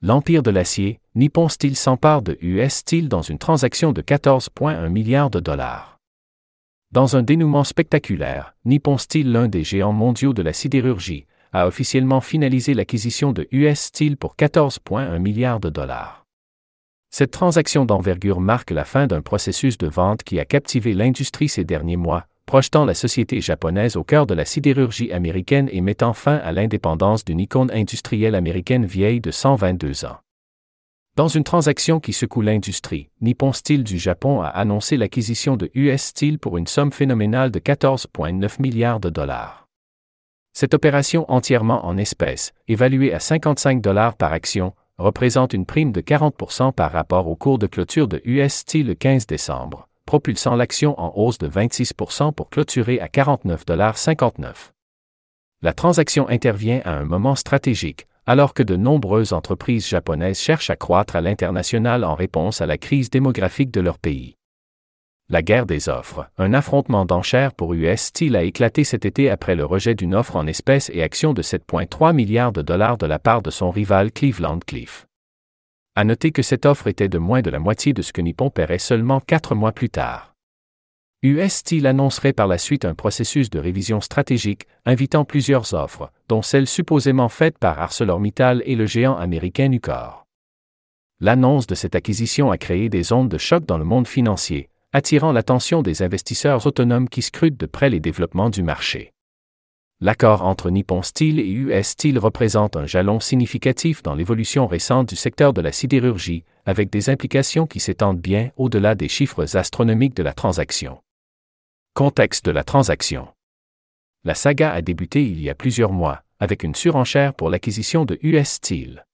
L'Empire de l'acier, Nippon Steel s'empare de US Steel dans une transaction de 14,1 milliards de dollars? Dans un dénouement spectaculaire, Nippon Steel, l'un des géants mondiaux de la sidérurgie, a officiellement finalisé l'acquisition de US Steel pour 14,1 milliards de dollars. Cette transaction d'envergure marque la fin d'un processus de vente qui a captivé l'industrie ces derniers mois, projetant la société japonaise au cœur de la sidérurgie américaine et mettant fin à l'indépendance d'une icône industrielle américaine vieille de 122 ans. Dans une transaction qui secoue l'industrie, Nippon Steel du Japon a annoncé l'acquisition de US Steel pour une somme phénoménale de 14,9 milliards de dollars. Cette opération entièrement en espèces, évaluée à 55 dollars par action, représente une prime de 40% par rapport au cours de clôture de US Steel le 15 décembre, propulsant l'action en hausse de 26% pour clôturer à 49,59 La transaction intervient à un moment stratégique, alors que de nombreuses entreprises japonaises cherchent à croître à l'international en réponse à la crise démographique de leur pays la guerre des offres, un affrontement d'enchères pour US Steel a éclaté cet été après le rejet d'une offre en espèces et actions de 7,3 milliards de dollars de la part de son rival Cleveland Cliff. À noter que cette offre était de moins de la moitié de ce que Nippon paierait seulement quatre mois plus tard. US Steel annoncerait par la suite un processus de révision stratégique, invitant plusieurs offres, dont celle supposément faite par ArcelorMittal et le géant américain Nucor. L'annonce de cette acquisition a créé des ondes de choc dans le monde financier, attirant l'attention des investisseurs autonomes qui scrutent de près les développements du marché. L'accord entre Nippon Steel et US Steel représente un jalon significatif dans l'évolution récente du secteur de la sidérurgie, avec des implications qui s'étendent bien au-delà des chiffres astronomiques de la transaction. Contexte de la transaction. La saga a débuté il y a plusieurs mois, avec une surenchère pour l'acquisition de US Steel.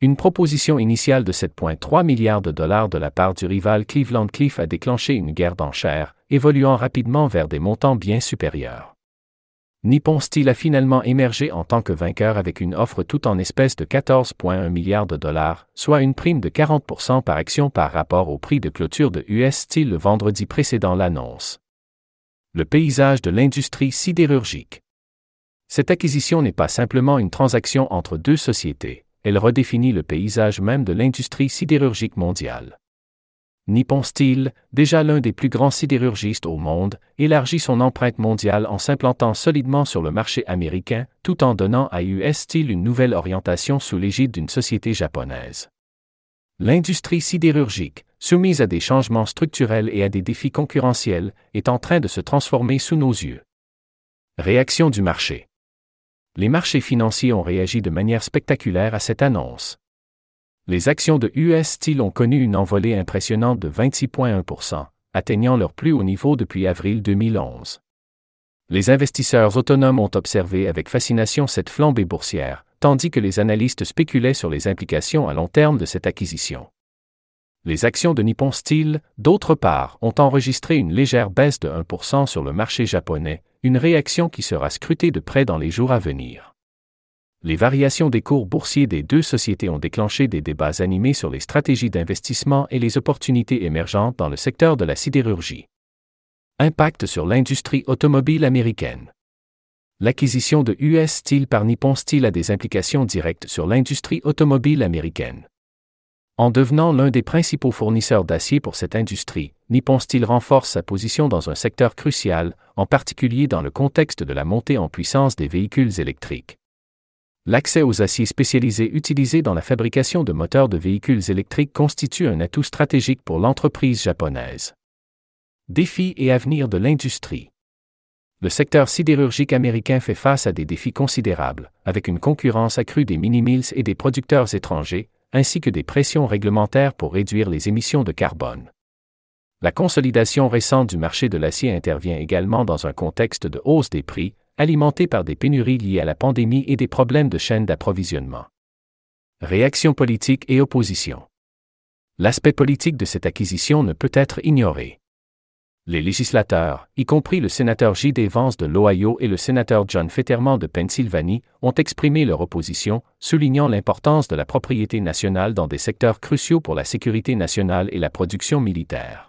Une proposition initiale de 7,3 milliards de dollars de la part du rival Cleveland Cliff a déclenché une guerre d'enchères, évoluant rapidement vers des montants bien supérieurs. Nippon Steel a finalement émergé en tant que vainqueur avec une offre tout en espèces de 14,1 milliards de dollars, soit une prime de 40% par action par rapport au prix de clôture de US Steel le vendredi précédent l'annonce? Le paysage de l'industrie sidérurgique. Cette acquisition n'est pas simplement une transaction entre deux sociétés elle redéfinit le paysage même de l'industrie sidérurgique mondiale. Nippon Steel, déjà l'un des plus grands sidérurgistes au monde, élargit son empreinte mondiale en s'implantant solidement sur le marché américain, tout en donnant à US Steel une nouvelle orientation sous l'égide d'une société japonaise. L'industrie sidérurgique, soumise à des changements structurels et à des défis concurrentiels, est en train de se transformer sous nos yeux. Réaction du marché les marchés financiers ont réagi de manière spectaculaire à cette annonce. Les actions de US Steel ont connu une envolée impressionnante de 26,1% atteignant leur plus haut niveau depuis avril 2011. Les investisseurs autonomes ont observé avec fascination cette flambée boursière, tandis que les analystes spéculaient sur les implications à long terme de cette acquisition. Les actions de Nippon Steel, d'autre part, ont enregistré une légère baisse de 1% sur le marché japonais, une réaction qui sera scrutée de près dans les jours à venir. Les variations des cours boursiers des deux sociétés ont déclenché des débats animés sur les stratégies d'investissement et les opportunités émergentes dans le secteur de la sidérurgie. Impact sur l'industrie automobile américaine. L'acquisition de US Steel par Nippon Steel a des implications directes sur l'industrie automobile américaine. En devenant l'un des principaux fournisseurs d'acier pour cette industrie, Nippon Steel renforce sa position dans un secteur crucial, en particulier dans le contexte de la montée en puissance des véhicules électriques. L'accès aux aciers spécialisés utilisés dans la fabrication de moteurs de véhicules électriques constitue un atout stratégique pour l'entreprise japonaise. Défis et avenir de l'industrie. Le secteur sidérurgique américain fait face à des défis considérables, avec une concurrence accrue des mini-mills et des producteurs étrangers, ainsi que des pressions réglementaires pour réduire les émissions de carbone. La consolidation récente du marché de l'acier intervient également dans un contexte de hausse des prix, alimenté par des pénuries liées à la pandémie et des problèmes de chaîne d'approvisionnement. Réaction politique et opposition. L'aspect politique de cette acquisition ne peut être ignoré. Les législateurs, y compris le sénateur J.D. Vance de l'Ohio et le sénateur John Fetterman de Pennsylvanie, ont exprimé leur opposition, soulignant l'importance de la propriété nationale dans des secteurs cruciaux pour la sécurité nationale et la production militaire.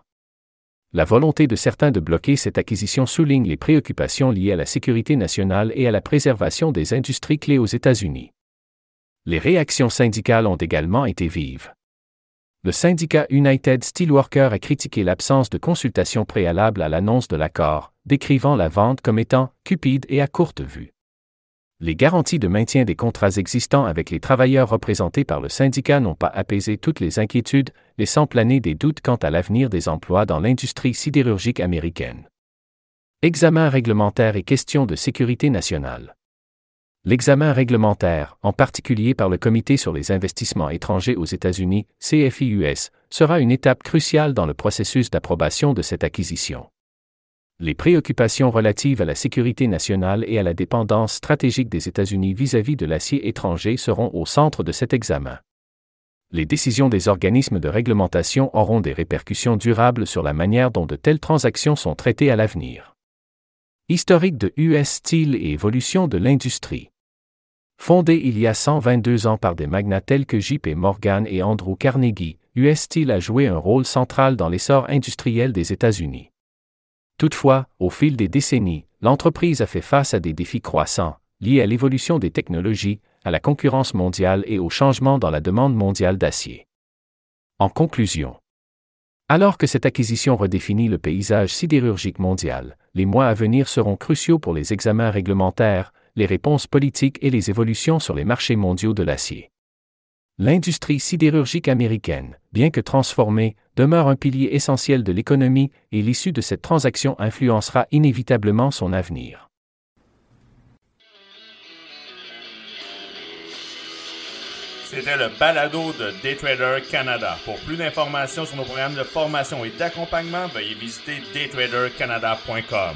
La volonté de certains de bloquer cette acquisition souligne les préoccupations liées à la sécurité nationale et à la préservation des industries clés aux États-Unis. Les réactions syndicales ont également été vives le syndicat United Steelworkers a critiqué l'absence de consultation préalable à l'annonce de l'accord, décrivant la vente comme étant cupide et à courte vue. Les garanties de maintien des contrats existants avec les travailleurs représentés par le syndicat n'ont pas apaisé toutes les inquiétudes, laissant planer des doutes quant à l'avenir des emplois dans l'industrie sidérurgique américaine. Examen réglementaire et questions de sécurité nationale. L'examen réglementaire, en particulier par le Comité sur les investissements étrangers aux États-Unis, CFIUS, sera une étape cruciale dans le processus d'approbation de cette acquisition. Les préoccupations relatives à la sécurité nationale et à la dépendance stratégique des États-Unis vis-à-vis de l'acier étranger seront au centre de cet examen. Les décisions des organismes de réglementation auront des répercussions durables sur la manière dont de telles transactions sont traitées à l'avenir. Historique de US Steel et évolution de l'industrie. Fondé il y a 122 ans par des magnats tels que JP Morgan et Andrew Carnegie, US Steel a joué un rôle central dans l'essor industriel des États-Unis. Toutefois, au fil des décennies, l'entreprise a fait face à des défis croissants, liés à l'évolution des technologies, à la concurrence mondiale et au changement dans la demande mondiale d'acier. En conclusion, alors que cette acquisition redéfinit le paysage sidérurgique mondial, les mois à venir seront cruciaux pour les examens réglementaires, les réponses politiques et les évolutions sur les marchés mondiaux de l'acier. L'industrie sidérurgique américaine, bien que transformée, demeure un pilier essentiel de l'économie et l'issue de cette transaction influencera inévitablement son avenir. C'était le balado de Daytrader Canada. Pour plus d'informations sur nos programmes de formation et d'accompagnement, veuillez visiter daytradercanada.com.